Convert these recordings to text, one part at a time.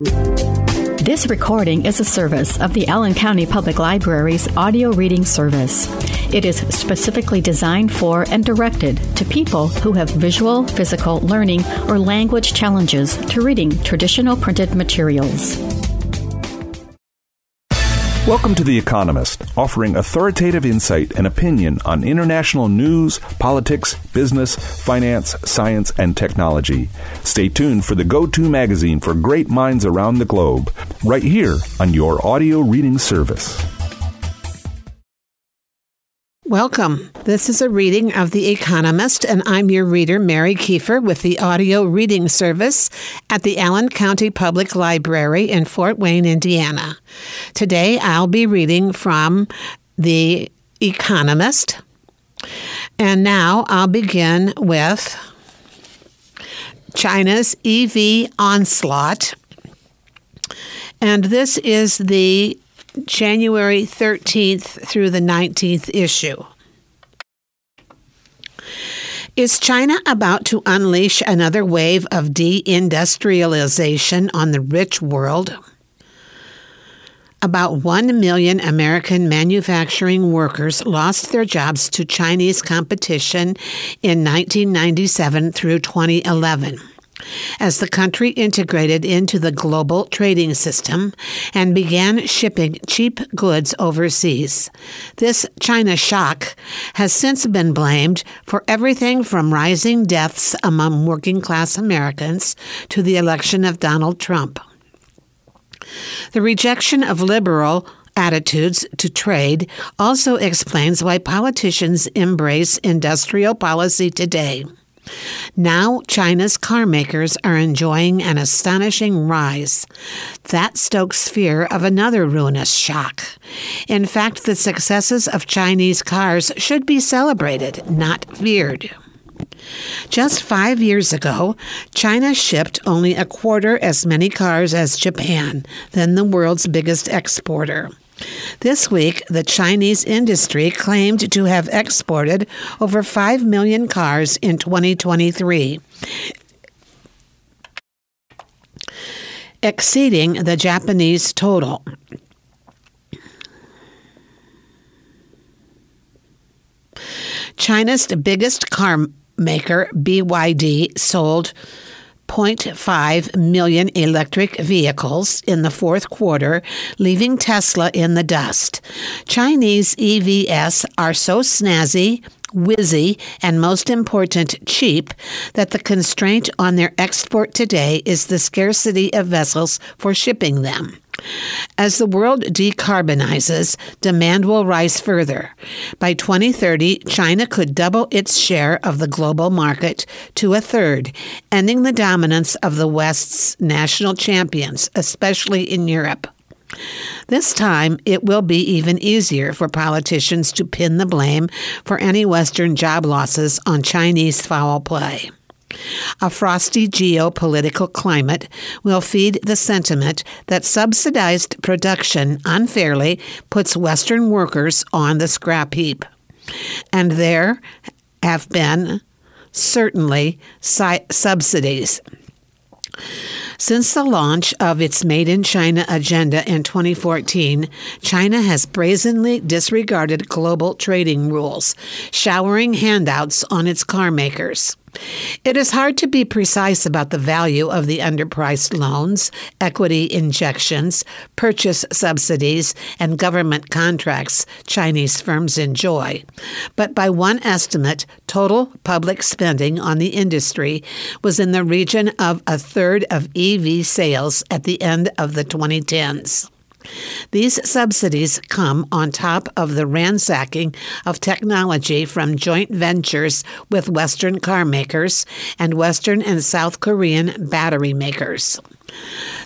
This recording is a service of the Allen County Public Library's audio reading service. It is specifically designed for and directed to people who have visual, physical, learning, or language challenges to reading traditional printed materials. Welcome to The Economist, offering authoritative insight and opinion on international news, politics, business, finance, science, and technology. Stay tuned for the go to magazine for great minds around the globe, right here on your audio reading service. Welcome. This is a reading of The Economist, and I'm your reader, Mary Kiefer, with the audio reading service at the Allen County Public Library in Fort Wayne, Indiana. Today I'll be reading from The Economist. And now I'll begin with China's EV onslaught. And this is the January 13th through the 19th issue. Is China about to unleash another wave of deindustrialization on the rich world? About 1 million American manufacturing workers lost their jobs to Chinese competition in 1997 through 2011 as the country integrated into the global trading system and began shipping cheap goods overseas. This China shock has since been blamed for everything from rising deaths among working class Americans to the election of Donald Trump. The rejection of liberal attitudes to trade also explains why politicians embrace industrial policy today. Now, China's car makers are enjoying an astonishing rise. That stokes fear of another ruinous shock. In fact, the successes of Chinese cars should be celebrated, not feared. Just five years ago, China shipped only a quarter as many cars as Japan, then the world's biggest exporter. This week, the Chinese industry claimed to have exported over 5 million cars in 2023, exceeding the Japanese total. China's biggest car maker, BYD, sold 0.5 million electric vehicles in the fourth quarter, leaving Tesla in the dust. Chinese EVs are so snazzy, whizzy, and most important, cheap, that the constraint on their export today is the scarcity of vessels for shipping them. As the world decarbonizes, demand will rise further. By 2030, China could double its share of the global market to a third, ending the dominance of the West's national champions, especially in Europe. This time, it will be even easier for politicians to pin the blame for any Western job losses on Chinese foul play. A frosty geopolitical climate will feed the sentiment that subsidized production unfairly puts Western workers on the scrap heap. And there have been certainly subsidies. Since the launch of its Made in China agenda in 2014, China has brazenly disregarded global trading rules, showering handouts on its car makers. It is hard to be precise about the value of the underpriced loans, equity injections, purchase subsidies, and government contracts Chinese firms enjoy. But by one estimate, total public spending on the industry was in the region of a third of EV sales at the end of the 2010s. These subsidies come on top of the ransacking of technology from joint ventures with Western car makers and Western and South Korean battery makers.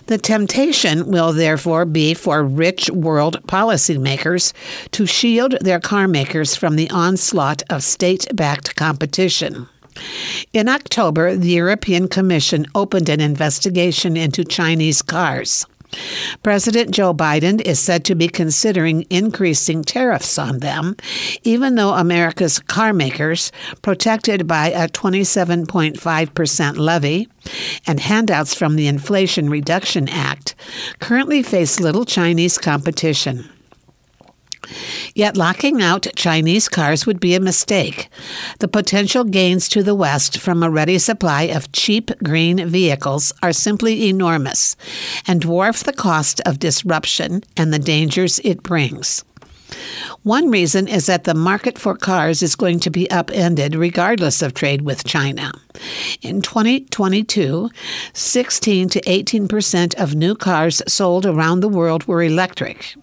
The temptation will therefore be for rich world policymakers to shield their car makers from the onslaught of state backed competition. In October, the European Commission opened an investigation into Chinese cars. President Joe Biden is said to be considering increasing tariffs on them, even though America's car makers, protected by a 27.5% levy and handouts from the Inflation Reduction Act, currently face little Chinese competition. Yet locking out Chinese cars would be a mistake. The potential gains to the West from a ready supply of cheap green vehicles are simply enormous and dwarf the cost of disruption and the dangers it brings. One reason is that the market for cars is going to be upended regardless of trade with China. In 2022, 16 to 18 percent of new cars sold around the world were electric.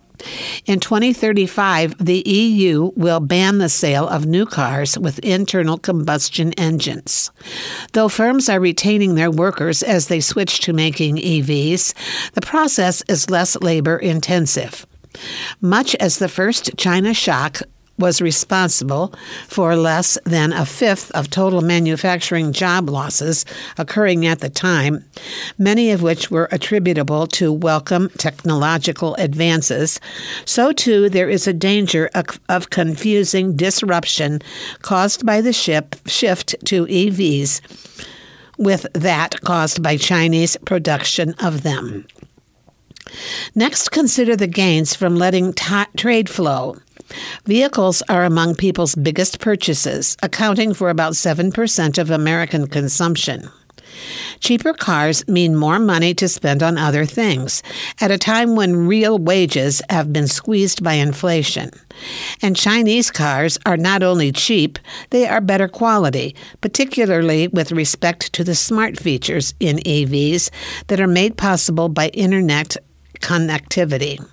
In 2035, the EU will ban the sale of new cars with internal combustion engines. Though firms are retaining their workers as they switch to making EVs, the process is less labor intensive. Much as the first China shock was responsible for less than a fifth of total manufacturing job losses occurring at the time, many of which were attributable to welcome technological advances, so too there is a danger of, confusing disruption caused by the ship, shift to EVs with that caused by Chinese production of them. Next, consider the gains from letting t- trade flow. Vehicles are among people's biggest purchases, accounting for about 7% of American consumption. Cheaper cars mean more money to spend on other things at a time when real wages have been squeezed by inflation. And Chinese cars are not only cheap, they are better quality, particularly with respect to the smart features in EVs that are made possible by internet connectivity.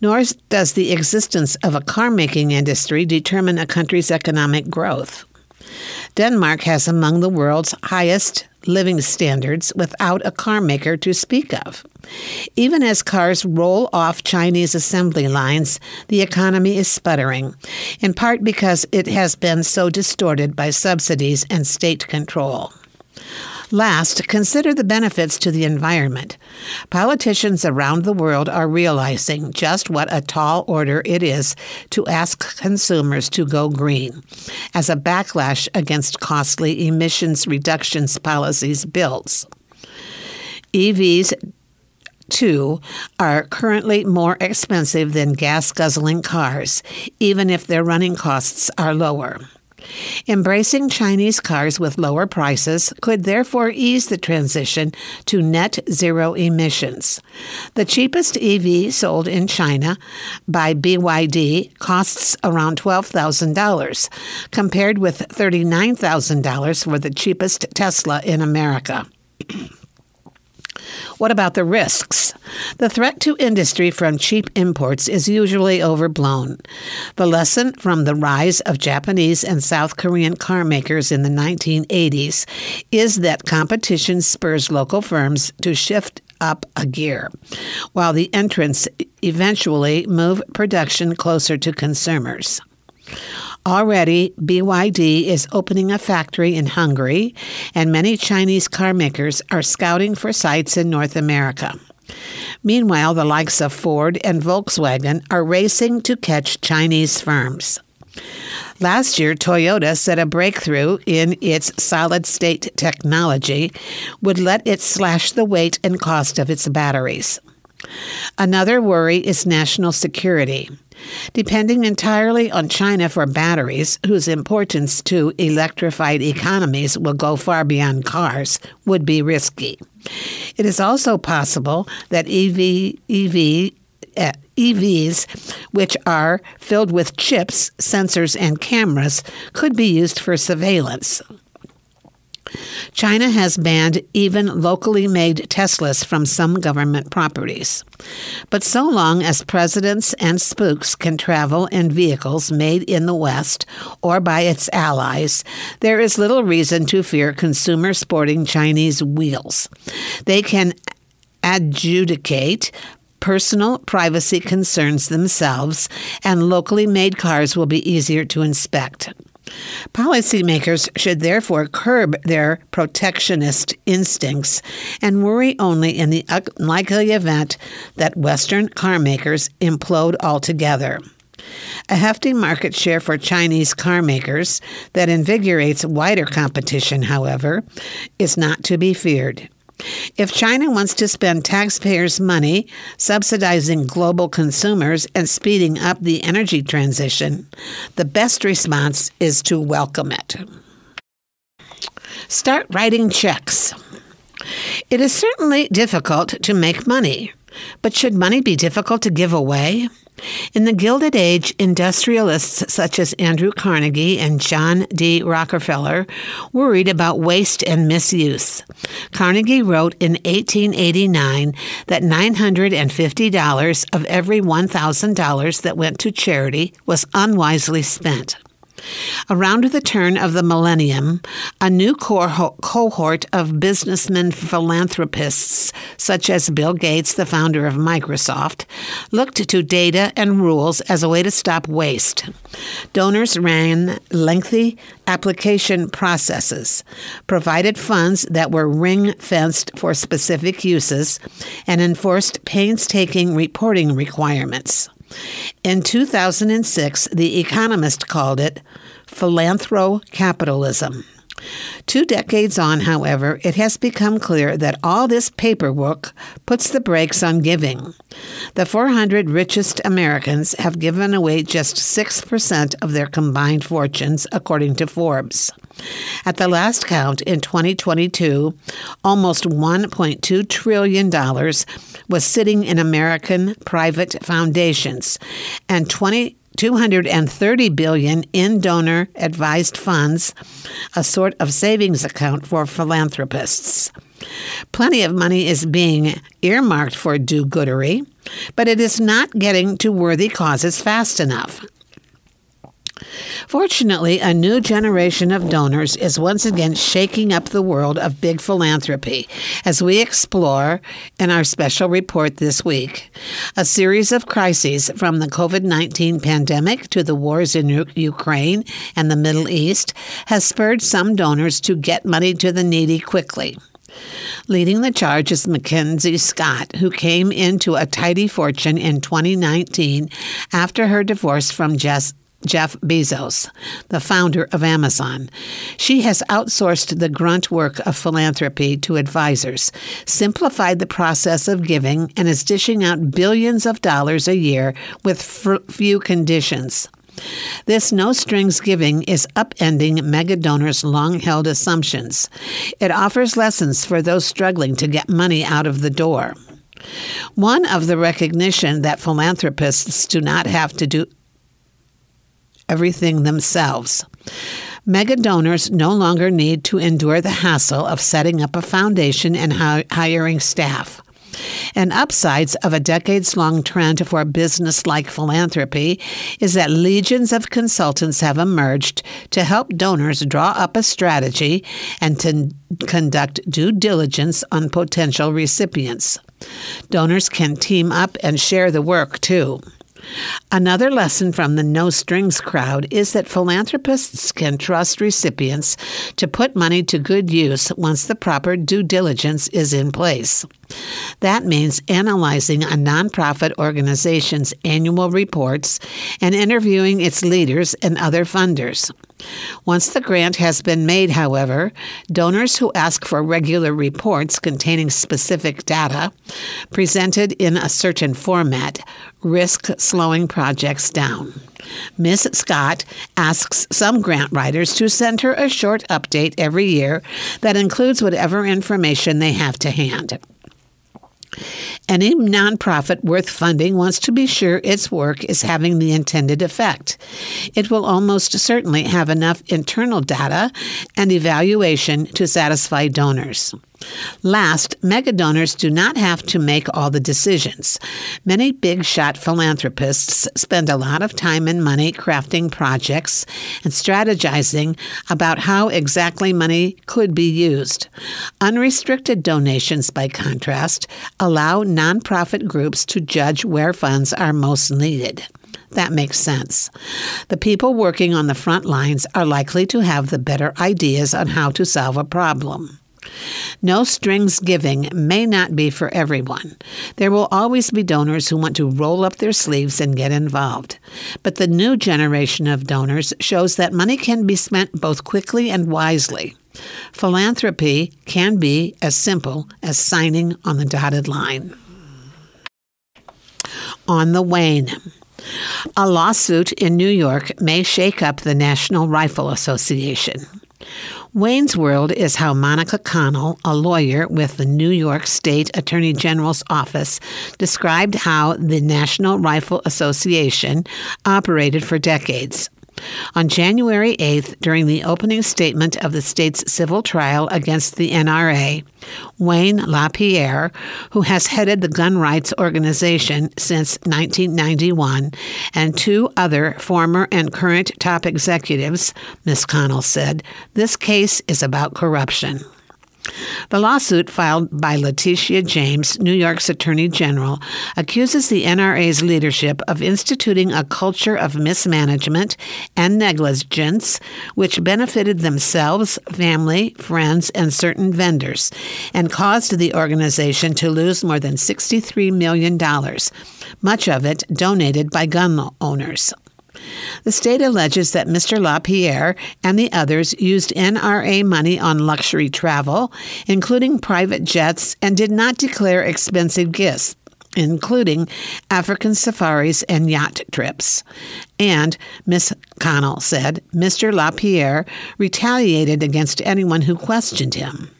Nor does the existence of a car making industry determine a country's economic growth. Denmark has among the world's highest living standards without a car maker to speak of. Even as cars roll off Chinese assembly lines, the economy is sputtering, in part because it has been so distorted by subsidies and state control. Last, consider the benefits to the environment. Politicians around the world are realizing just what a tall order it is to ask consumers to go green as a backlash against costly emissions reductions policies bills. EVs too, are currently more expensive than gas guzzling cars, even if their running costs are lower. Embracing Chinese cars with lower prices could therefore ease the transition to net zero emissions. The cheapest EV sold in China by BYD costs around $12,000, compared with $39,000 for the cheapest Tesla in America. What about the risks? The threat to industry from cheap imports is usually overblown. The lesson from the rise of Japanese and South Korean car makers in the 1980s is that competition spurs local firms to shift up a gear, while the entrants eventually move production closer to consumers. Already, BYD is opening a factory in Hungary, and many Chinese car makers are scouting for sites in North America. Meanwhile, the likes of Ford and Volkswagen are racing to catch Chinese firms. Last year, Toyota said a breakthrough in its solid state technology would let it slash the weight and cost of its batteries. Another worry is national security. Depending entirely on China for batteries, whose importance to electrified economies will go far beyond cars, would be risky. It is also possible that EV, EV uh, EVs, which are filled with chips, sensors, and cameras, could be used for surveillance. China has banned even locally made Teslas from some government properties. But so long as presidents and spooks can travel in vehicles made in the West or by its allies, there is little reason to fear consumers sporting Chinese wheels. They can adjudicate personal privacy concerns themselves, and locally made cars will be easier to inspect. Policymakers should therefore curb their protectionist instincts and worry only in the unlikely event that Western car makers implode altogether. A hefty market share for Chinese car makers that invigorates wider competition, however, is not to be feared. If China wants to spend taxpayers' money subsidizing global consumers and speeding up the energy transition, the best response is to welcome it. Start writing checks. It is certainly difficult to make money, but should money be difficult to give away? In the Gilded Age, industrialists such as Andrew Carnegie and John D. Rockefeller worried about waste and misuse. Carnegie wrote in 1889 that $950 of every $1,000 that went to charity was unwisely spent. Around the turn of the millennium, a new cohort of businessmen philanthropists, such as Bill Gates, the founder of Microsoft, looked to data and rules as a way to stop waste. Donors ran lengthy application processes, provided funds that were ring fenced for specific uses, and enforced painstaking reporting requirements. In 2006, The Economist called it philanthrocapitalism. Two decades on, however, it has become clear that all this paperwork puts the brakes on giving. The 400 richest Americans have given away just 6% of their combined fortunes, according to Forbes. At the last count in 2022, almost $1.2 trillion was sitting in American private foundations, and 20 230 billion in donor advised funds, a sort of savings account for philanthropists. Plenty of money is being earmarked for do-goodery, but it is not getting to worthy causes fast enough. Fortunately, a new generation of donors is once again shaking up the world of big philanthropy as we explore in our special report this week. A series of crises from the COVID 19 pandemic to the wars in U- Ukraine and the Middle East has spurred some donors to get money to the needy quickly. Leading the charge is Mackenzie Scott, who came into a tidy fortune in 2019 after her divorce from Jess Jeff Bezos, the founder of Amazon. She has outsourced the grunt work of philanthropy to advisors, simplified the process of giving, and is dishing out billions of dollars a year with few conditions. This no strings giving is upending mega donors' long held assumptions. It offers lessons for those struggling to get money out of the door. One of the recognition that philanthropists do not have to do everything themselves. Mega donors no longer need to endure the hassle of setting up a foundation and hiring staff. An upsides of a decades long trend for business like philanthropy is that legions of consultants have emerged to help donors draw up a strategy and to conduct due diligence on potential recipients. Donors can team up and share the work too. Another lesson from the no strings crowd is that philanthropists can trust recipients to put money to good use once the proper due diligence is in place. That means analyzing a nonprofit organization's annual reports and interviewing its leaders and other funders. Once the grant has been made, however, donors who ask for regular reports containing specific data presented in a certain format risk slowing projects down. Ms. Scott asks some grant writers to send her a short update every year that includes whatever information they have to hand. Any nonprofit worth funding wants to be sure its work is having the intended effect. It will almost certainly have enough internal data and evaluation to satisfy donors. Last, mega donors do not have to make all the decisions. Many big shot philanthropists spend a lot of time and money crafting projects and strategizing about how exactly money could be used. Unrestricted donations, by contrast, allow nonprofit groups to judge where funds are most needed. That makes sense. The people working on the front lines are likely to have the better ideas on how to solve a problem. No strings giving may not be for everyone. There will always be donors who want to roll up their sleeves and get involved. But the new generation of donors shows that money can be spent both quickly and wisely. Philanthropy can be as simple as signing on the dotted line. On the wane. A lawsuit in New York may shake up the National Rifle Association. Wayne's World is how Monica Connell, a lawyer with the New York State Attorney General's office, described how the National Rifle Association operated for decades. On January 8th, during the opening statement of the state's civil trial against the NRA, Wayne LaPierre, who has headed the gun rights organization since 1991, and two other former and current top executives, Ms. Connell said, this case is about corruption. The lawsuit filed by Letitia James, New York's Attorney General, accuses the NRA's leadership of instituting a culture of mismanagement and negligence which benefited themselves, family, friends, and certain vendors, and caused the organization to lose more than $63 million, much of it donated by gun owners. The state alleges that Mr. LaPierre and the others used NRA money on luxury travel, including private jets, and did not declare expensive gifts including African safaris and yacht trips. And, Miss Connell said, Mr. LaPierre retaliated against anyone who questioned him.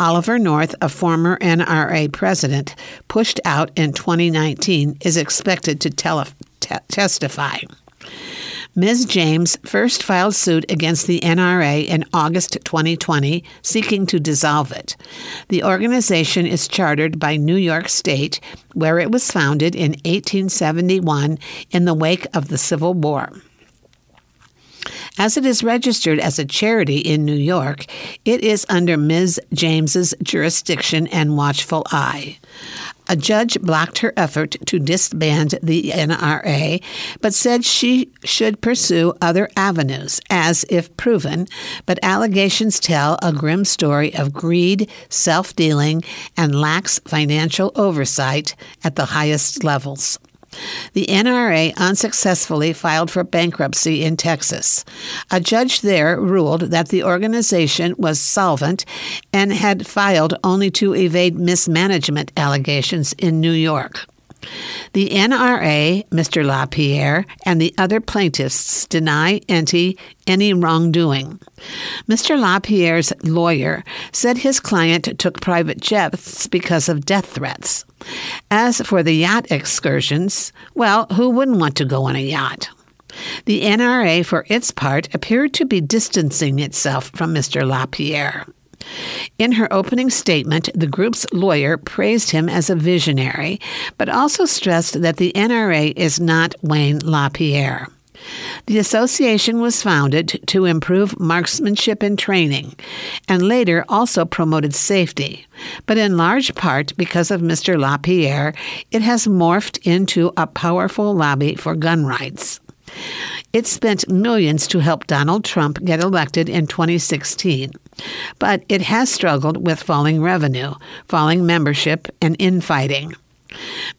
Oliver North, a former NRA president, pushed out in 2019, is expected to tele- t- testify. Ms. James first filed suit against the NRA in August 2020, seeking to dissolve it. The organization is chartered by New York State, where it was founded in 1871 in the wake of the Civil War. As it is registered as a charity in New York, it is under Ms. James's jurisdiction and watchful eye. A judge blocked her effort to disband the NRA, but said she should pursue other avenues, as if proven, but allegations tell a grim story of greed, self dealing, and lax financial oversight at the highest levels. The NRA unsuccessfully filed for bankruptcy in Texas. A judge there ruled that the organization was solvent and had filed only to evade mismanagement allegations in New York. The NRA, Mr. LaPierre, and the other plaintiffs deny any, any wrongdoing. Mr. LaPierre's lawyer said his client took private jets because of death threats. As for the yacht excursions, well, who wouldn't want to go on a yacht? The NRA, for its part, appeared to be distancing itself from Mr. LaPierre. In her opening statement, the group's lawyer praised him as a visionary, but also stressed that the NRA is not Wayne LaPierre. The association was founded to improve marksmanship and training, and later also promoted safety. But in large part because of Mr. LaPierre, it has morphed into a powerful lobby for gun rights. It spent millions to help Donald Trump get elected in 2016, but it has struggled with falling revenue, falling membership, and infighting.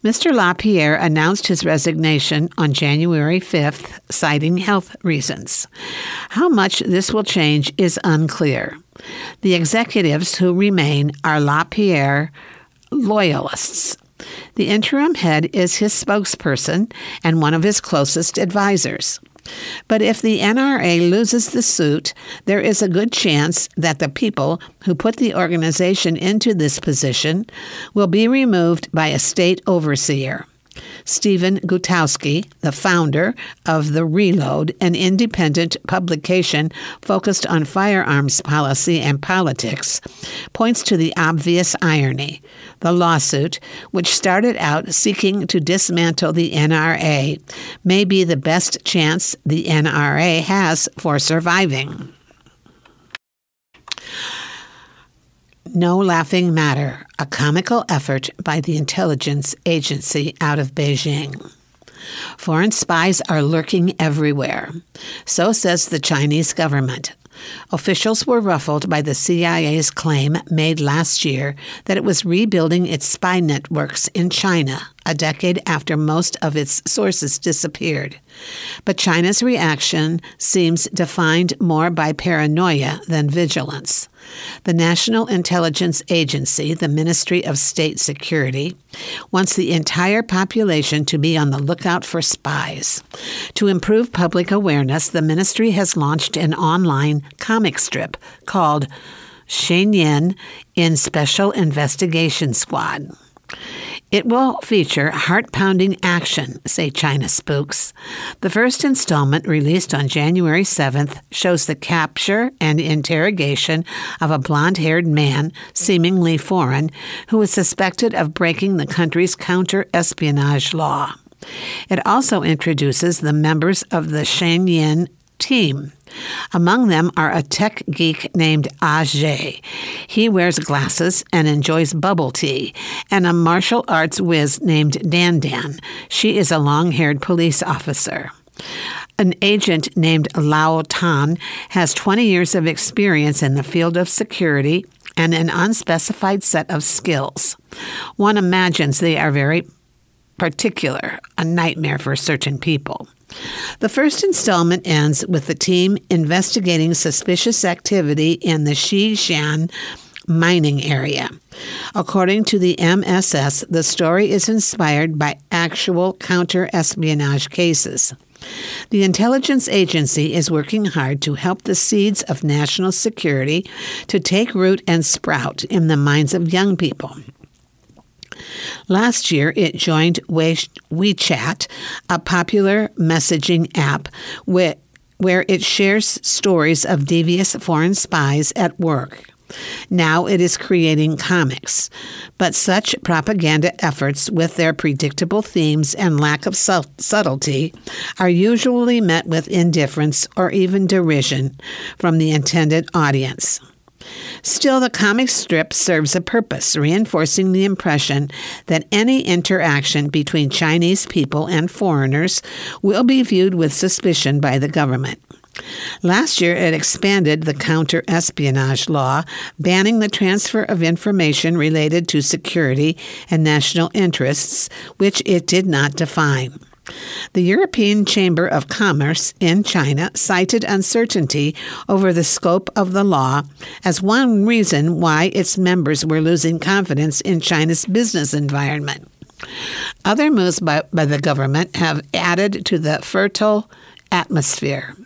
Mr. LaPierre announced his resignation on January 5th, citing health reasons. How much this will change is unclear. The executives who remain are LaPierre loyalists. The interim head is his spokesperson and one of his closest advisors. But if the NRA loses the suit, there is a good chance that the people who put the organization into this position will be removed by a state overseer. Stephen Gutowski, the founder of The Reload, an independent publication focused on firearms policy and politics, points to the obvious irony. The lawsuit, which started out seeking to dismantle the NRA, may be the best chance the NRA has for surviving. No Laughing Matter, a comical effort by the intelligence agency out of Beijing. Foreign spies are lurking everywhere. So says the Chinese government. Officials were ruffled by the CIA's claim made last year that it was rebuilding its spy networks in China a decade after most of its sources disappeared. But China's reaction seems defined more by paranoia than vigilance. The National Intelligence Agency, the Ministry of State Security, wants the entire population to be on the lookout for spies. To improve public awareness, the ministry has launched an online comic strip called Shen in Special Investigation Squad. It will feature heart pounding action, say China spooks. The first installment, released on January 7th, shows the capture and interrogation of a blond haired man, seemingly foreign, who is suspected of breaking the country's counter espionage law. It also introduces the members of the Shenyan team. Among them are a tech geek named Ajay. He wears glasses and enjoys bubble tea, and a martial arts whiz named Dan Dan. She is a long haired police officer. An agent named Lao Tan has 20 years of experience in the field of security and an unspecified set of skills. One imagines they are very particular, a nightmare for certain people. The first installment ends with the team investigating suspicious activity in the Xishan mining area. According to the MSS, the story is inspired by actual counter espionage cases. The intelligence agency is working hard to help the seeds of national security to take root and sprout in the minds of young people. Last year, it joined WeChat, a popular messaging app where, it shares stories of devious foreign spies at work. Now it is creating comics. But such propaganda efforts, with their predictable themes and lack of subtlety, are usually met with indifference or even derision from the intended audience. Still, the comic strip serves a purpose, reinforcing the impression that any interaction between Chinese people and foreigners will be viewed with suspicion by the government. Last year, it expanded the counter espionage law, banning the transfer of information related to security and national interests, which it did not define. The European Chamber of Commerce in China cited uncertainty over the scope of the law as one reason why its members were losing confidence in China's business environment. Other moves by, by the government have added to the fertile atmosphere.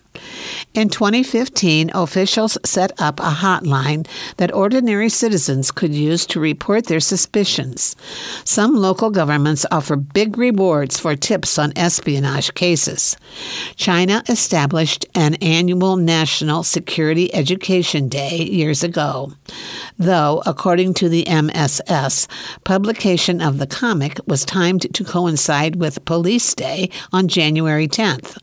In 2015, officials set up a hotline that ordinary citizens could use to report their suspicions. Some local governments offer big rewards for tips on espionage cases. China established an annual National Security Education Day years ago. Though, according to the MSS, publication of the comic was timed to coincide with Police Day on January 10th.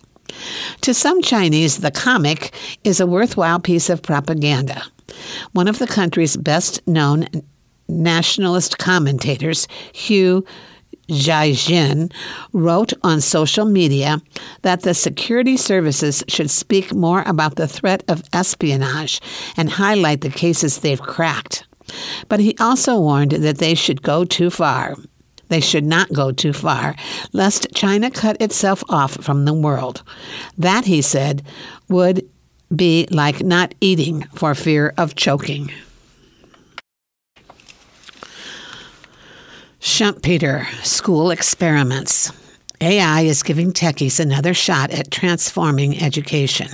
To some Chinese, the comic is a worthwhile piece of propaganda. One of the country's best known nationalist commentators, Hu Xijin, wrote on social media that the security services should speak more about the threat of espionage and highlight the cases they've cracked. But he also warned that they should go too far. They should not go too far, lest China cut itself off from the world. That, he said, would be like not eating for fear of choking. Schumpeter School Experiments. AI is giving techies another shot at transforming education.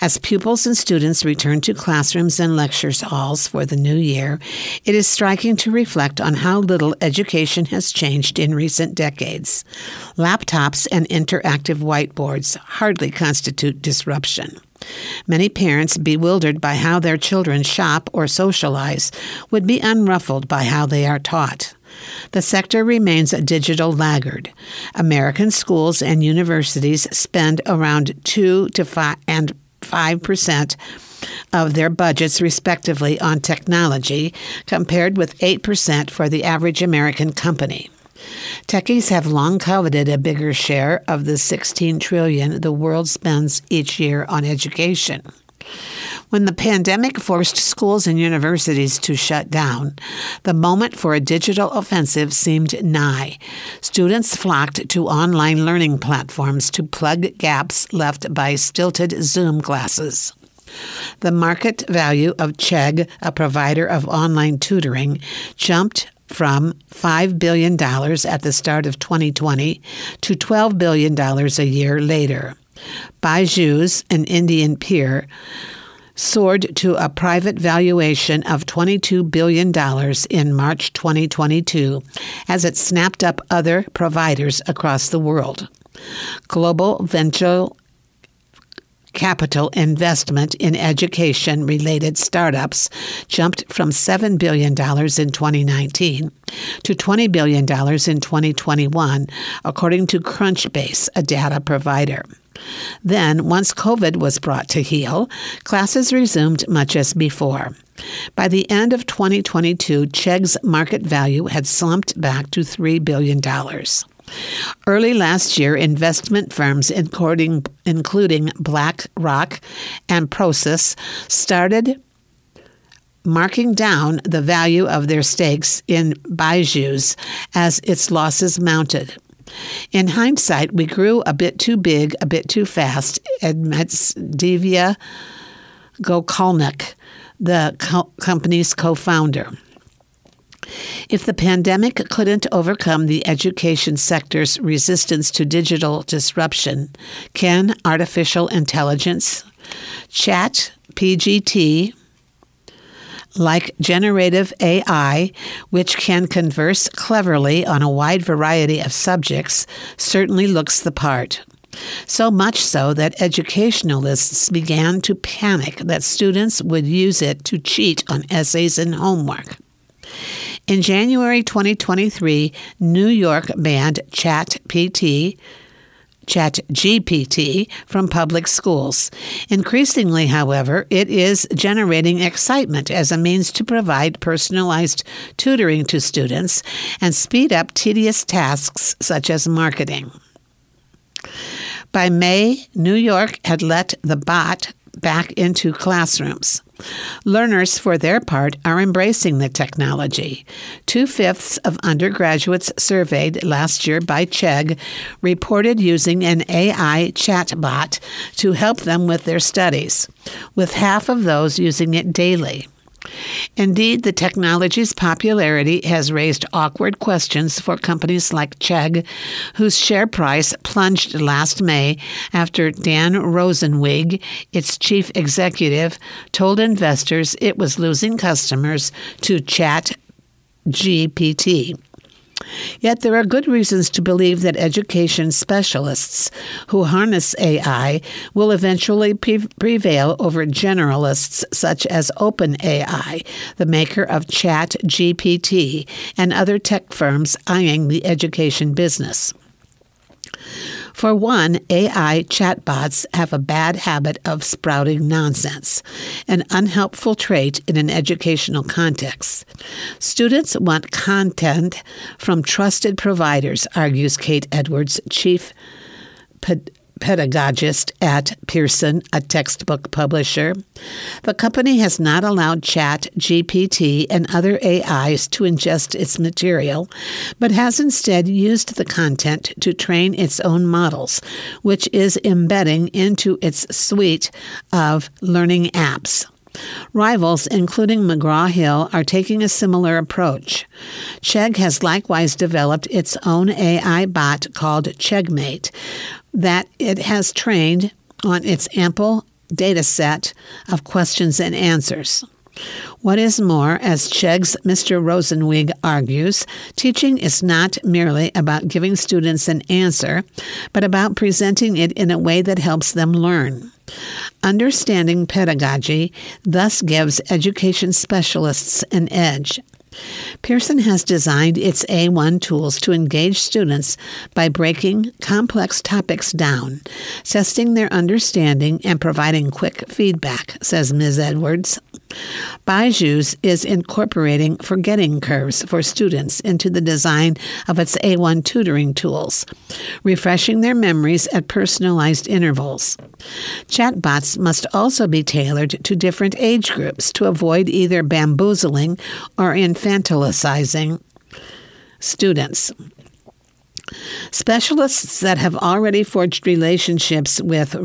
As pupils and students return to classrooms and lectures halls for the new year, it is striking to reflect on how little education has changed in recent decades. Laptops and interactive whiteboards hardly constitute disruption. Many parents, bewildered by how their children shop or socialize, would be unruffled by how they are taught. The sector remains a digital laggard. American schools and universities spend around 2 to 5 and 5% of their budgets respectively on technology compared with 8% for the average American company. Techies have long coveted a bigger share of the 16 trillion the world spends each year on education. When the pandemic forced schools and universities to shut down, the moment for a digital offensive seemed nigh. Students flocked to online learning platforms to plug gaps left by stilted Zoom classes. The market value of Chegg, a provider of online tutoring, jumped from $5 billion at the start of 2020 to $12 billion a year later. Byju's, an Indian peer, soared to a private valuation of $22 billion in March 2022 as it snapped up other providers across the world. Global venture capital investment in education related startups jumped from $7 billion in 2019 to $20 billion in 2021, according to Crunchbase, a data provider. Then, once COVID was brought to heel, classes resumed much as before. By the end of 2022, Chegg's market value had slumped back to $3 billion. Early last year, investment firms, including, BlackRock and Prosus, started marking down the value of their stakes in Byju's as its losses mounted. In hindsight, we grew a bit too big, a bit too fast, admits Divya Gokalnik, the co- company's co founder. If the pandemic couldn't overcome the education sector's resistance to digital disruption, can artificial intelligence, chat, PGT, like generative AI, which can converse cleverly on a wide variety of subjects, certainly looks the part. So much so that educationalists began to panic that students would use it to cheat on essays and homework. In January 2023, New York banned ChatPT ChatGPT from public schools. Increasingly, however, it is generating excitement as a means to provide personalized tutoring to students and speed up tedious tasks such as marketing. By May, New York had let the bot back into classrooms. Learners, for their part, are embracing the technology. Two fifths of undergraduates surveyed last year by Chegg reported using an AI chatbot to help them with their studies, with half of those using it daily. Indeed, the technology's popularity has raised awkward questions for companies like Chegg, whose share price plunged last May after Dan Rosensweig, its chief executive, told investors it was losing customers to Chat GPT. Yet there are good reasons to believe that education specialists who harness AI will eventually pre- prevail over generalists such as OpenAI, the maker of ChatGPT, and other tech firms eyeing the education business. For one, AI chatbots have a bad habit of sprouting nonsense, an unhelpful trait in an educational context. Students want content from trusted providers, argues Kate Edwards, chief pedagogist at Pearson, a textbook publisher. The company has not allowed Chat, GPT, and other AIs to ingest its material, but has instead used the content to train its own models, which is embedding into its suite of learning apps. Rivals, including McGraw Hill, are taking a similar approach. Chegg has likewise developed its own AI bot called Cheggmate that it has trained on its ample data set of questions and answers. What is more, as Chegg's Mr. Rosensweig argues, teaching is not merely about giving students an answer, but about presenting it in a way that helps them learn. Understanding pedagogy thus gives education specialists an edge. Pearson has designed its A1 tools to engage students by breaking complex topics down, testing their understanding, and providing quick feedback, says Ms. Edwards. Byju's is incorporating forgetting curves for students into the design of its A1 tutoring tools, refreshing their memories at personalized intervals. Chatbots must also be tailored to different age groups to avoid either bamboozling or infantilizing students. Specialists that have already forged relationships with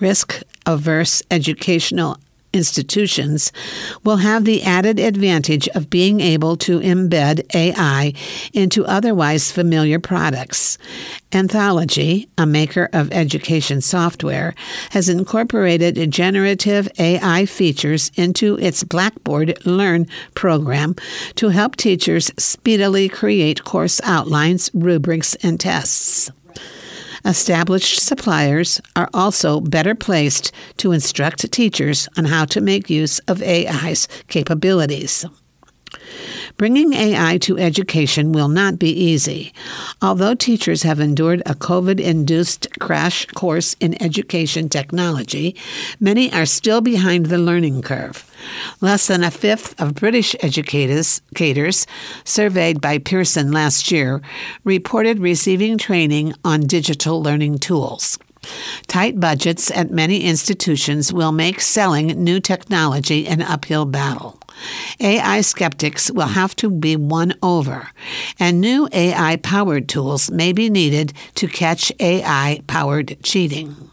risk averse educational institutions will have the added advantage of being able to embed AI into otherwise familiar products. Anthology, a maker of education software, has incorporated generative AI features into its Blackboard Learn program to help teachers speedily create course outlines, rubrics, and tests. Established suppliers are also better placed to instruct teachers on how to make use of AI's capabilities. Bringing AI to education will not be easy. Although teachers have endured a COVID induced crash course in education technology, many are still behind the learning curve. Less than a fifth of British educators, surveyed by Pearson last year reported receiving training on digital learning tools. Tight budgets at many institutions will make selling new technology an uphill battle. AI skeptics will have to be won over, and new AI powered tools may be needed to catch AI powered cheating.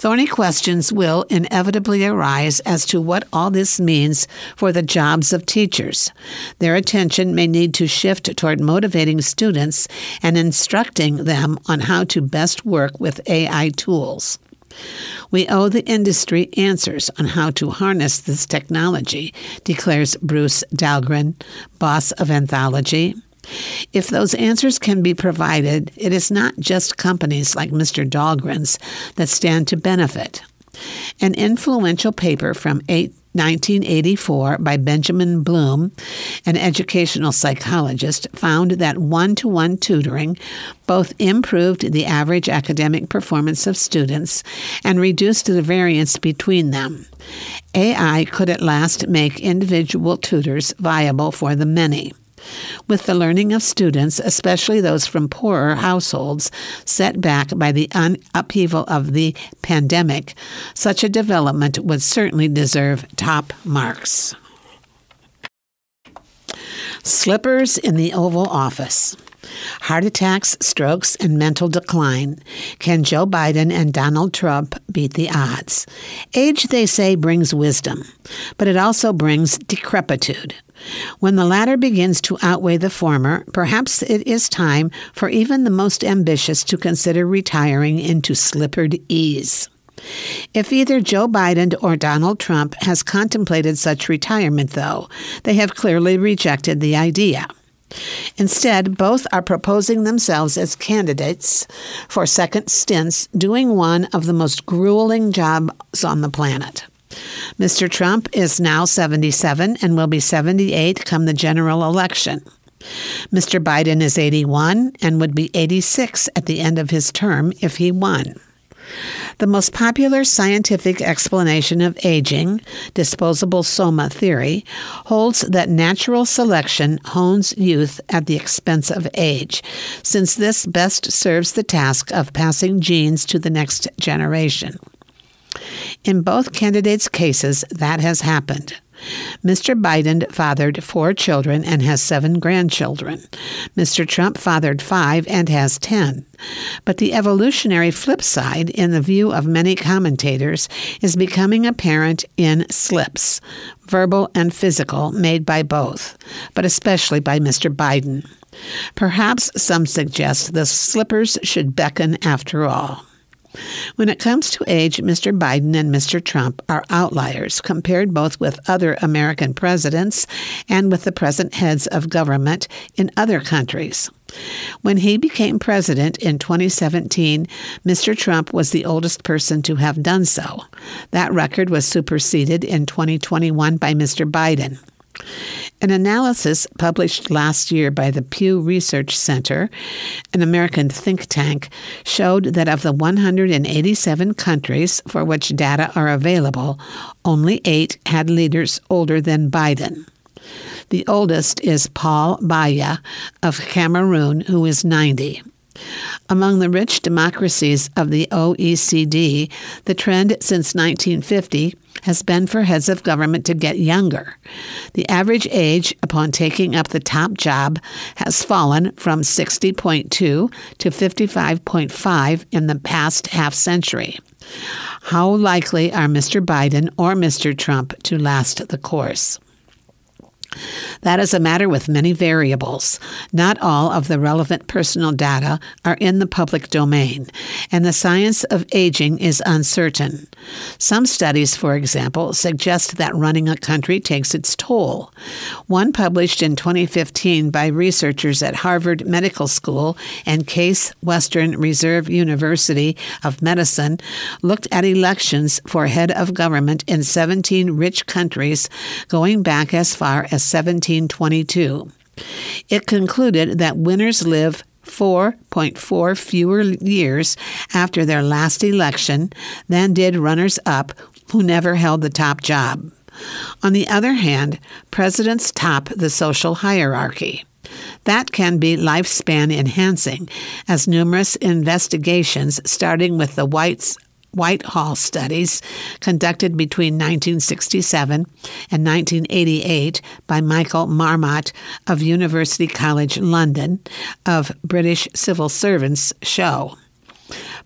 Thorny questions will inevitably arise as to what all this means for the jobs of teachers. Their attention may need to shift toward motivating students and instructing them on how to best work with AI tools. We owe the industry answers on how to harness this technology, declares Bruce Dahlgren, boss of Anthology. If those answers can be provided, it is not just companies like Mr. Dahlgren's that stand to benefit. An influential paper from 1984 by Benjamin Bloom, an educational psychologist, found that one to one tutoring both improved the average academic performance of students and reduced the variance between them. AI could at last make individual tutors viable for the many. With the learning of students, especially those from poorer households, set back by the un- upheaval of the pandemic, such a development would certainly deserve top marks. Slippers in the Oval Office. Heart attacks, strokes, and mental decline. Can Joe Biden and Donald Trump beat the odds? Age, they say, brings wisdom, but it also brings decrepitude. When the latter begins to outweigh the former, perhaps it is time for even the most ambitious to consider retiring into slippered ease. If either Joe Biden or Donald Trump has contemplated such retirement, though, they have clearly rejected the idea. Instead, both are proposing themselves as candidates for second stints doing one of the most grueling jobs on the planet. Mr. Trump is now 77 and will be 78 come the general election. Mr. Biden is 81 and would be 86 at the end of his term if he won. The most popular scientific explanation of aging, disposable soma theory, holds that natural selection hones youth at the expense of age, since this best serves the task of passing genes to the next generation. In both candidates' cases, that has happened. Mr. Biden fathered four children and has seven grandchildren. Mr. Trump fathered five and has ten. But the evolutionary flip side, in the view of many commentators, is becoming apparent in slips, verbal and physical, made by both, but especially by Mr. Biden. Perhaps some suggest the slippers should beckon after all. When it comes to age, Mr. Biden and Mr. Trump are outliers compared both with other American presidents and with the present heads of government in other countries. When he became president in 2017, Mr. Trump was the oldest person to have done so. That record was superseded in 2021 by Mr. Biden. An analysis published last year by the Pew Research Center, an American think tank, showed that of the 187 countries for which data are available, only eight had leaders older than Biden. The oldest is Paul Biya of Cameroon, who is 90. Among the rich democracies of the OECD, the trend since 1950 has been for heads of government to get younger. The average age upon taking up the top job has fallen from 60.2 to 55.5 in the past half century. How likely are Mr. Biden or Mr. Trump to last the course? That is a matter with many variables. Not all of the relevant personal data are in the public domain, and the science of aging is uncertain. Some studies, for example, suggest that running a country takes its toll. One published in 2015 by researchers at Harvard Medical School and Case Western Reserve University of Medicine looked at elections for head of government in 17 rich countries going back as far as 1722. It concluded that winners live 4.4 fewer years after their last election than did runners up who never held the top job. On the other hand, presidents top the social hierarchy. That can be lifespan enhancing, as numerous investigations, starting with the Whites Whitehall studies conducted between 1967 and 1988 by Michael Marmot of University College London of British civil servants show.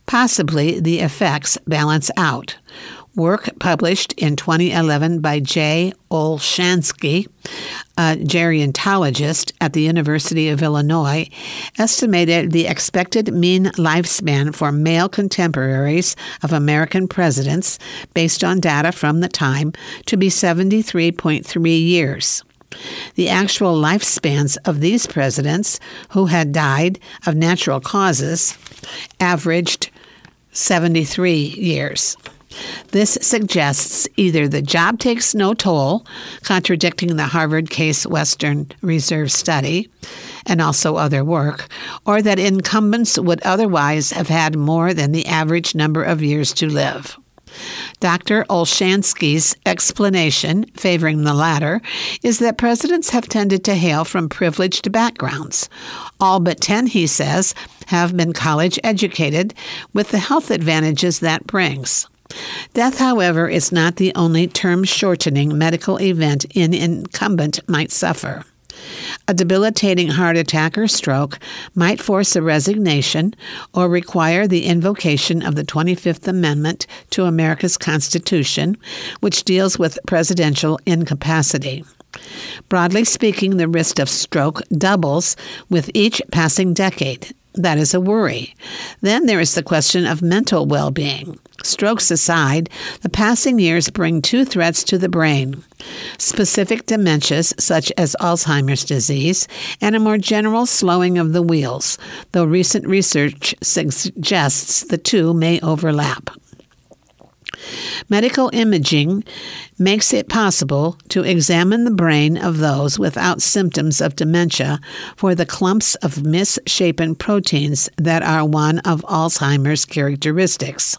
Possibly the effects balance out. Work published in 2011 by Jay Olshansky, a gerontologist at the University of Illinois, estimated the expected mean lifespan for male contemporaries of American presidents, based on data from the time, to be 73.3 years. The actual lifespans of these presidents, who had died of natural causes, averaged 73 years. This suggests either the job takes no toll, contradicting the Harvard Case Western Reserve study, and also other work, or that incumbents would otherwise have had more than the average number of years to live. Dr. Olshansky's explanation, favoring the latter, is that presidents have tended to hail from privileged backgrounds. All but 10, he says, have been college educated, with the health advantages that brings. Death, however, is not the only term shortening medical event an incumbent might suffer. A debilitating heart attack or stroke might force a resignation or require the invocation of the 25th Amendment to America's Constitution, which deals with presidential incapacity. Broadly speaking, the risk of stroke doubles with each passing decade. That is a worry. Then there is the question of mental well being. Strokes aside, the passing years bring two threats to the brain specific dementias, such as Alzheimer's disease, and a more general slowing of the wheels, though recent research suggests the two may overlap. Medical imaging makes it possible to examine the brain of those without symptoms of dementia for the clumps of misshapen proteins that are one of Alzheimer's characteristics.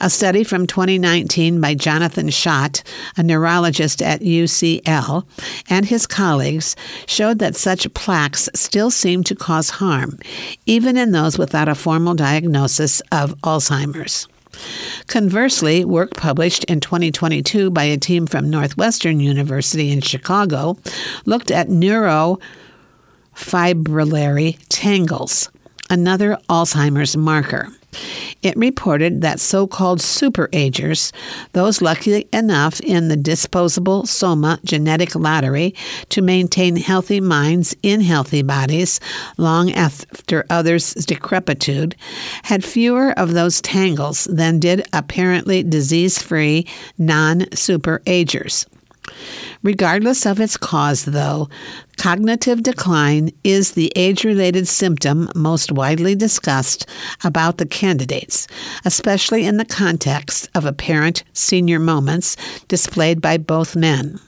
A study from 2019 by Jonathan Schott, a neurologist at UCL, and his colleagues showed that such plaques still seem to cause harm, even in those without a formal diagnosis of Alzheimer's. Conversely, work published in 2022 by a team from Northwestern University in Chicago looked at neurofibrillary tangles, another Alzheimer's marker. It reported that so called superagers, those lucky enough in the disposable soma genetic lottery to maintain healthy minds in healthy bodies long after others' decrepitude, had fewer of those tangles than did apparently disease free non superagers. Regardless of its cause, though, cognitive decline is the age related symptom most widely discussed about the candidates, especially in the context of apparent senior moments displayed by both men.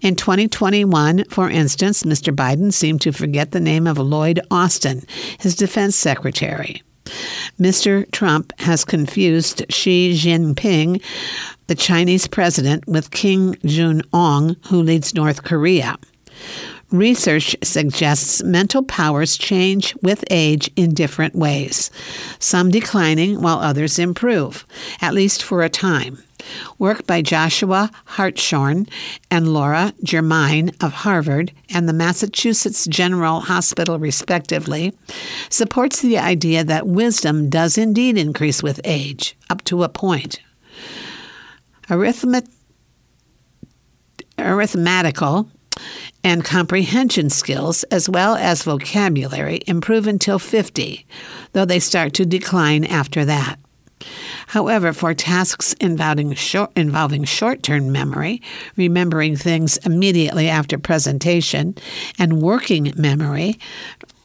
In 2021, for instance, Mr. Biden seemed to forget the name of Lloyd Austin, his defense secretary. Mr. Trump has confused Xi Jinping, the Chinese president, with Kim Jong un, who leads North Korea. Research suggests mental powers change with age in different ways, some declining while others improve, at least for a time. Work by Joshua Hartshorne and Laura Germine of Harvard and the Massachusetts General Hospital, respectively, supports the idea that wisdom does indeed increase with age, up to a point. Arithmet- arithmetical and comprehension skills, as well as vocabulary, improve until 50, though they start to decline after that. However, for tasks involving short, involving short-term memory, remembering things immediately after presentation, and working memory,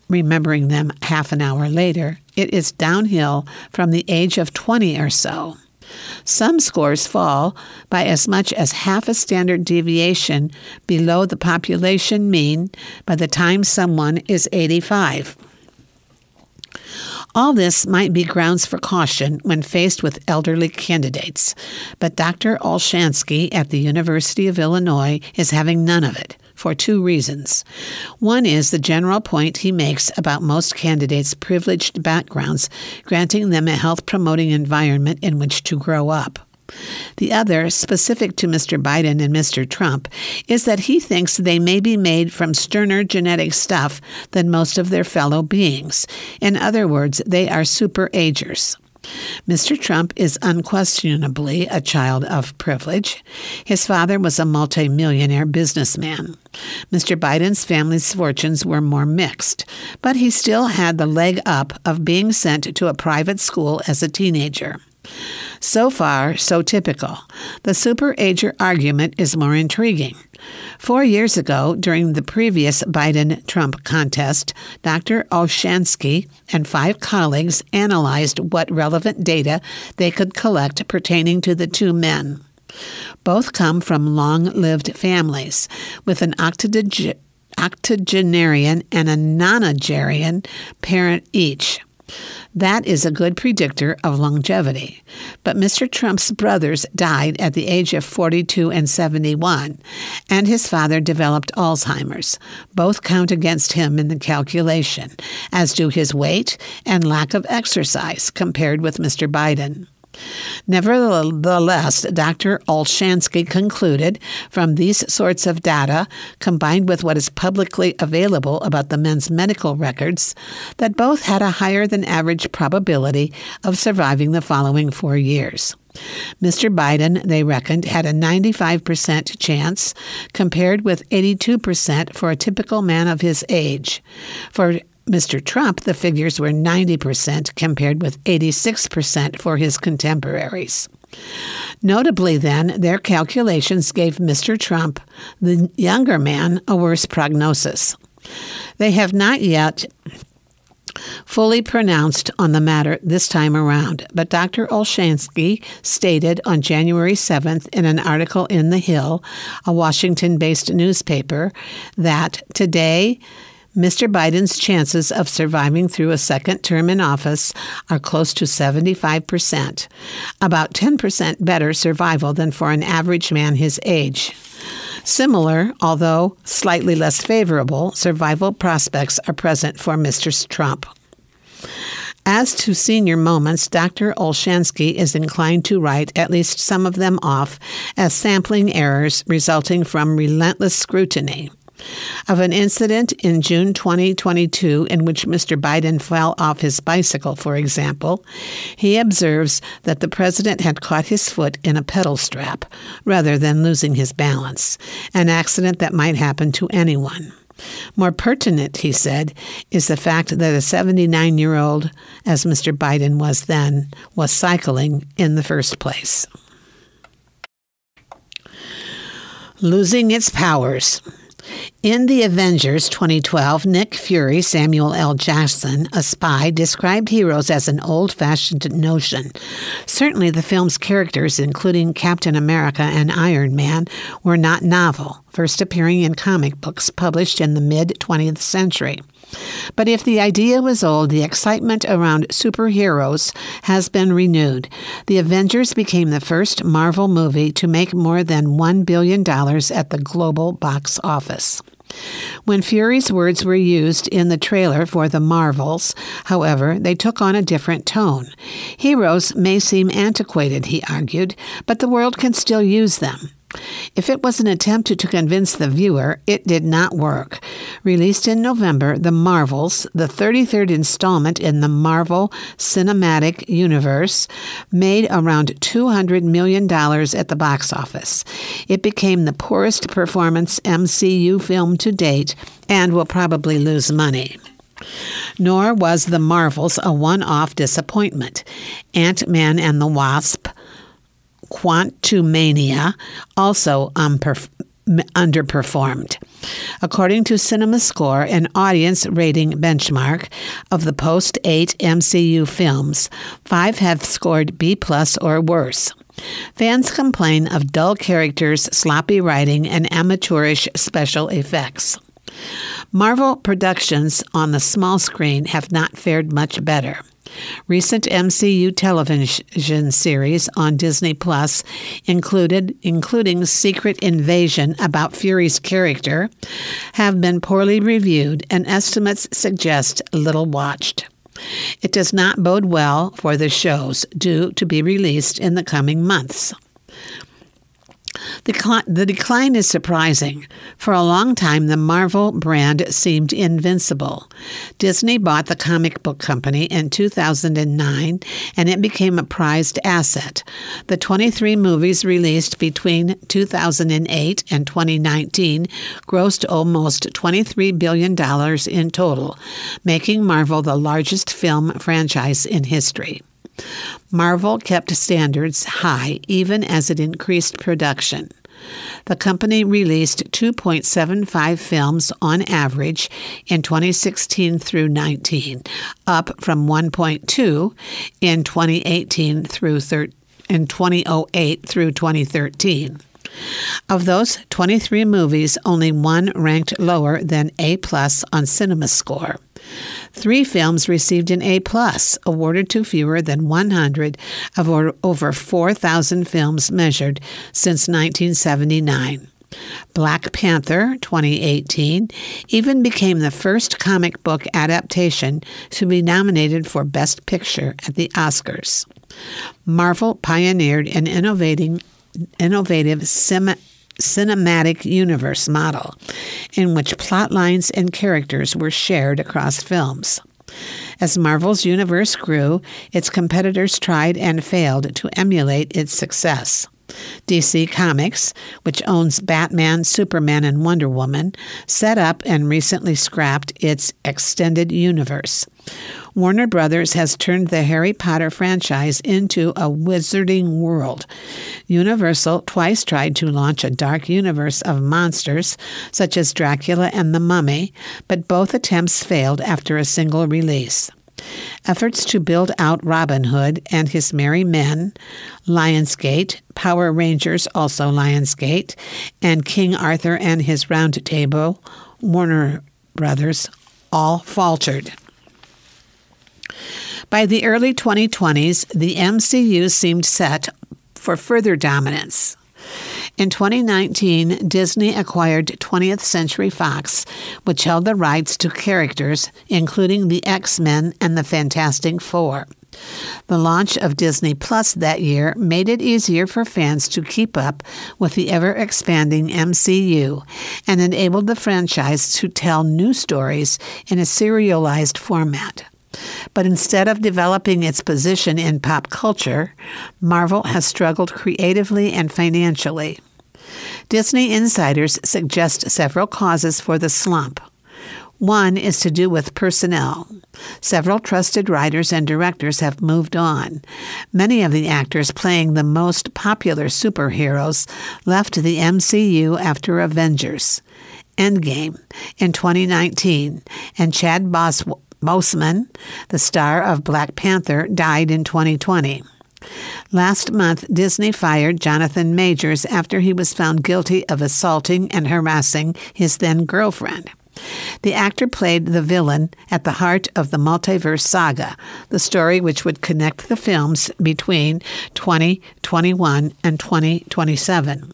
remembering them half an hour later, it is downhill from the age of 20 or so. Some scores fall by as much as half a standard deviation below the population mean by the time someone is 85. All this might be grounds for caution when faced with elderly candidates, but Dr. Olshansky at the University of Illinois is having none of it for two reasons. One is the general point he makes about most candidates' privileged backgrounds, granting them a health promoting environment in which to grow up. The other, specific to Mr. Biden and Mr. Trump, is that he thinks they may be made from sterner genetic stuff than most of their fellow beings. In other words, they are super agers. Mr. Trump is unquestionably a child of privilege. His father was a multimillionaire businessman. Mr. Biden's family's fortunes were more mixed, but he still had the leg up of being sent to a private school as a teenager. So far, so typical. The super ager argument is more intriguing. Four years ago, during the previous Biden Trump contest, Dr. Olshansky and five colleagues analyzed what relevant data they could collect pertaining to the two men. Both come from long lived families with an octogenarian and a nonagenarian parent each. That is a good predictor of longevity. But Mr. Trump's brothers died at the age of 42 and 71, and his father developed Alzheimer's. Both count against him in the calculation, as do his weight and lack of exercise compared with Mr. Biden. Nevertheless, Dr. Olshansky concluded from these sorts of data, combined with what is publicly available about the men's medical records, that both had a higher than average probability of surviving the following four years. Mr. Biden, they reckoned, had a 95% chance, compared with 82% for a typical man of his age. For Mr. Trump, the figures were 90% compared with 86% for his contemporaries. Notably, then, their calculations gave Mr. Trump, the younger man, a worse prognosis. They have not yet fully pronounced on the matter this time around, but Dr. Olshansky stated on January 7th in an article in The Hill, a Washington based newspaper, that today Mr. Biden's chances of surviving through a second term in office are close to 75%, about 10% better survival than for an average man his age. Similar, although slightly less favorable, survival prospects are present for Mr. Trump. As to senior moments, Dr. Olshansky is inclined to write at least some of them off as sampling errors resulting from relentless scrutiny of an incident in June 2022 in which Mr. Biden fell off his bicycle, for example, he observes that the president had caught his foot in a pedal strap rather than losing his balance, an accident that might happen to anyone. More pertinent, he said, is the fact that a 79 year old, as Mr. Biden was then, was cycling in the first place. Losing its powers. In The Avengers 2012, Nick Fury, Samuel L. Jackson, a spy, described heroes as an old fashioned notion. Certainly, the film's characters, including Captain America and Iron Man, were not novel, first appearing in comic books published in the mid 20th century. But if the idea was old, the excitement around superheroes has been renewed. The Avengers became the first Marvel movie to make more than $1 billion at the global box office. When Fury's words were used in the trailer for The Marvels, however, they took on a different tone. Heroes may seem antiquated, he argued, but the world can still use them. If it was an attempt to convince the viewer, it did not work. Released in November, The Marvels, the 33rd installment in the Marvel Cinematic Universe, made around $200 million at the box office. It became the poorest performance MCU film to date and will probably lose money. Nor was The Marvels a one off disappointment. Ant Man and the Wasp Quantumania also underperformed. According to CinemaScore, an audience rating benchmark of the post 8 MCU films, 5 have scored B plus or worse. Fans complain of dull characters, sloppy writing, and amateurish special effects. Marvel productions on the small screen have not fared much better. Recent MCU television series on Disney Plus included including Secret Invasion about Fury's character have been poorly reviewed and estimates suggest little watched. It does not bode well for the shows due to be released in the coming months. The, the decline is surprising. For a long time, the Marvel brand seemed invincible. Disney bought the comic book company in 2009, and it became a prized asset. The 23 movies released between 2008 and 2019 grossed almost $23 billion in total, making Marvel the largest film franchise in history. Marvel kept standards high even as it increased production. The company released 2.75 films on average in 2016 through 19, up from 1.2 in 2018 through thir- in 2008 through 2013. Of those 23 movies, only one ranked lower than A on CinemaScore. Three films received an A plus, awarded to fewer than 100 of over 4,000 films measured since 1979. Black Panther 2018 even became the first comic book adaptation to be nominated for Best Picture at the Oscars. Marvel pioneered an innovating, innovative sim- cinematic universe model, in which plot lines and characters were shared across films. As Marvel's universe grew, its competitors tried and failed to emulate its success. DC Comics, which owns Batman, Superman, and Wonder Woman, set up and recently scrapped its extended universe. Warner Brothers has turned the Harry Potter franchise into a wizarding world. Universal twice tried to launch a dark universe of monsters, such as Dracula and the Mummy, but both attempts failed after a single release. Efforts to build out Robin Hood and his merry men, Lionsgate, Power Rangers, also Lionsgate, and King Arthur and his Round Table, Warner Brothers, all faltered. By the early 2020s, the MCU seemed set for further dominance. In 2019, Disney acquired 20th Century Fox, which held the rights to characters including the X Men and the Fantastic Four. The launch of Disney Plus that year made it easier for fans to keep up with the ever expanding MCU and enabled the franchise to tell new stories in a serialized format. But instead of developing its position in pop culture, Marvel has struggled creatively and financially. Disney insiders suggest several causes for the slump. One is to do with personnel. Several trusted writers and directors have moved on. Many of the actors playing the most popular superheroes left the MCU after Avengers. Endgame in 2019, and Chad Bos- Boseman, the star of Black Panther, died in 2020. Last month, Disney fired Jonathan Majors after he was found guilty of assaulting and harassing his then girlfriend. The actor played the villain at the heart of the multiverse saga, the story which would connect the films between 2021 and 2027.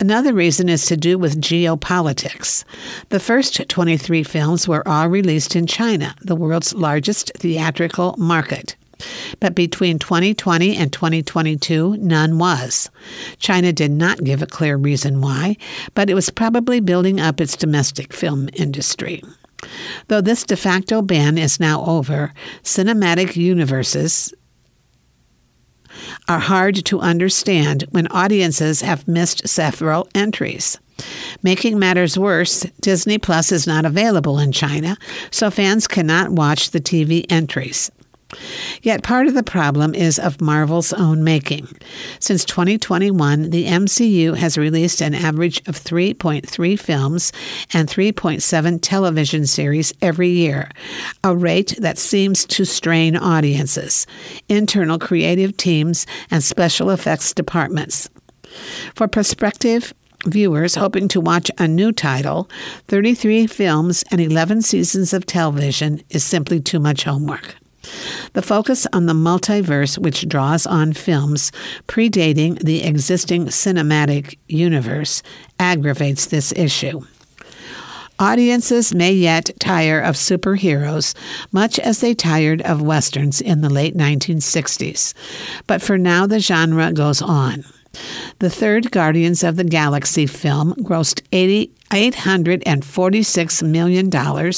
Another reason is to do with geopolitics. The first 23 films were all released in China, the world's largest theatrical market. But between 2020 and 2022, none was. China did not give a clear reason why, but it was probably building up its domestic film industry. Though this de facto ban is now over, cinematic universes are hard to understand when audiences have missed several entries. Making matters worse, Disney Plus is not available in China, so fans cannot watch the TV entries. Yet part of the problem is of Marvel's own making. Since 2021, the MCU has released an average of 3.3 films and 3.7 television series every year, a rate that seems to strain audiences, internal creative teams, and special effects departments. For prospective viewers hoping to watch a new title, 33 films and 11 seasons of television is simply too much homework. The focus on the multiverse, which draws on films predating the existing cinematic universe, aggravates this issue. Audiences may yet tire of superheroes, much as they tired of westerns in the late 1960s. But for now, the genre goes on. The third Guardians of the Galaxy film grossed 80, $846 million,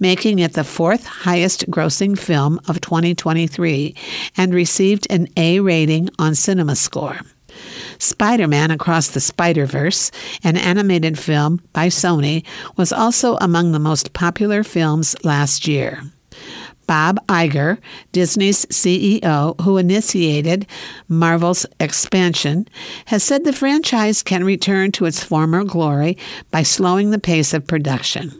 making it the fourth highest grossing film of 2023 and received an A rating on CinemaScore. Spider Man Across the Spider Verse, an animated film by Sony, was also among the most popular films last year. Bob Iger, Disney's CEO, who initiated Marvel's expansion, has said the franchise can return to its former glory by slowing the pace of production.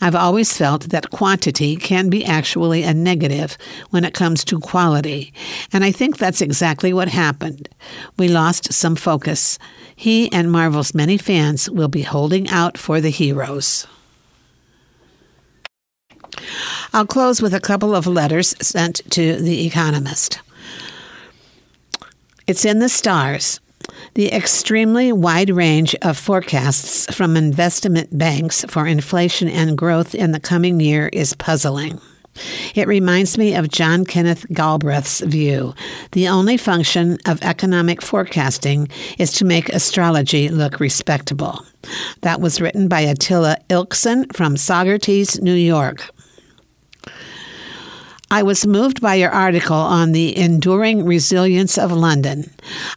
I've always felt that quantity can be actually a negative when it comes to quality, and I think that's exactly what happened. We lost some focus. He and Marvel's many fans will be holding out for the heroes. I'll close with a couple of letters sent to The Economist. It's in the stars. The extremely wide range of forecasts from investment banks for inflation and growth in the coming year is puzzling. It reminds me of John Kenneth Galbraith's view. The only function of economic forecasting is to make astrology look respectable. That was written by Attila Ilkson from Saugerties, New York. I was moved by your article on the enduring resilience of London.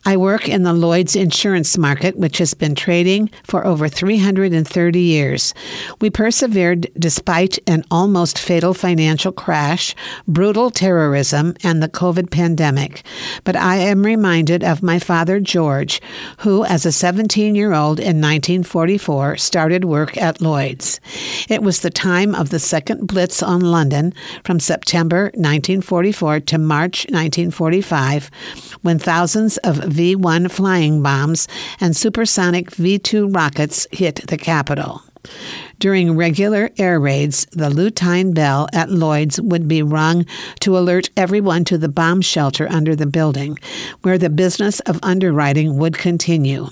I work in the Lloyd's insurance market, which has been trading for over 330 years. We persevered despite an almost fatal financial crash, brutal terrorism, and the COVID pandemic. But I am reminded of my father, George, who, as a 17 year old in 1944, started work at Lloyd's. It was the time of the second blitz on London from September 1944 to March 1945, when thousands of V 1 flying bombs and supersonic V 2 rockets hit the capital. During regular air raids, the Lutine bell at Lloyd's would be rung to alert everyone to the bomb shelter under the building, where the business of underwriting would continue.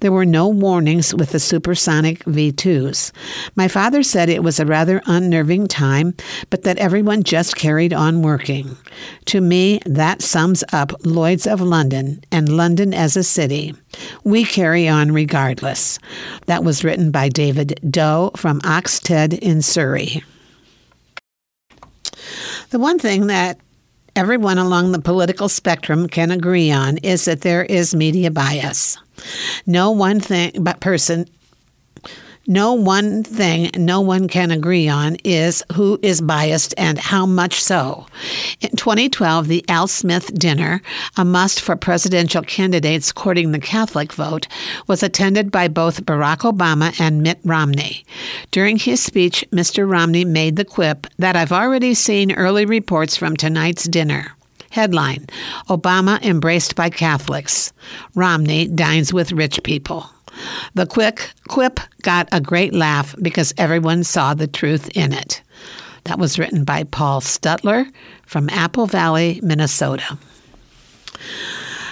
There were no warnings with the supersonic V 2s. My father said it was a rather unnerving time, but that everyone just carried on working. To me, that sums up Lloyd's of London and London as a city. We carry on regardless. That was written by David Doe from Oxted in Surrey. The one thing that everyone along the political spectrum can agree on is that there is media bias. No one thing but person No one thing no one can agree on is who is biased and how much so. In 2012, the Al Smith dinner, a must for presidential candidates courting the Catholic vote, was attended by both Barack Obama and Mitt Romney. During his speech, Mr. Romney made the quip that I've already seen early reports from tonight's dinner. Headline Obama embraced by Catholics. Romney dines with rich people. The quick quip got a great laugh because everyone saw the truth in it. That was written by Paul Stutler from Apple Valley, Minnesota.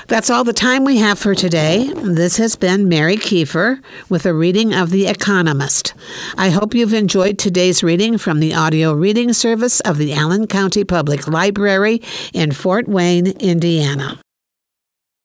That's all the time we have for today. This has been Mary Kiefer with a reading of The Economist. I hope you've enjoyed today's reading from the audio reading service of the Allen County Public Library in Fort Wayne, Indiana.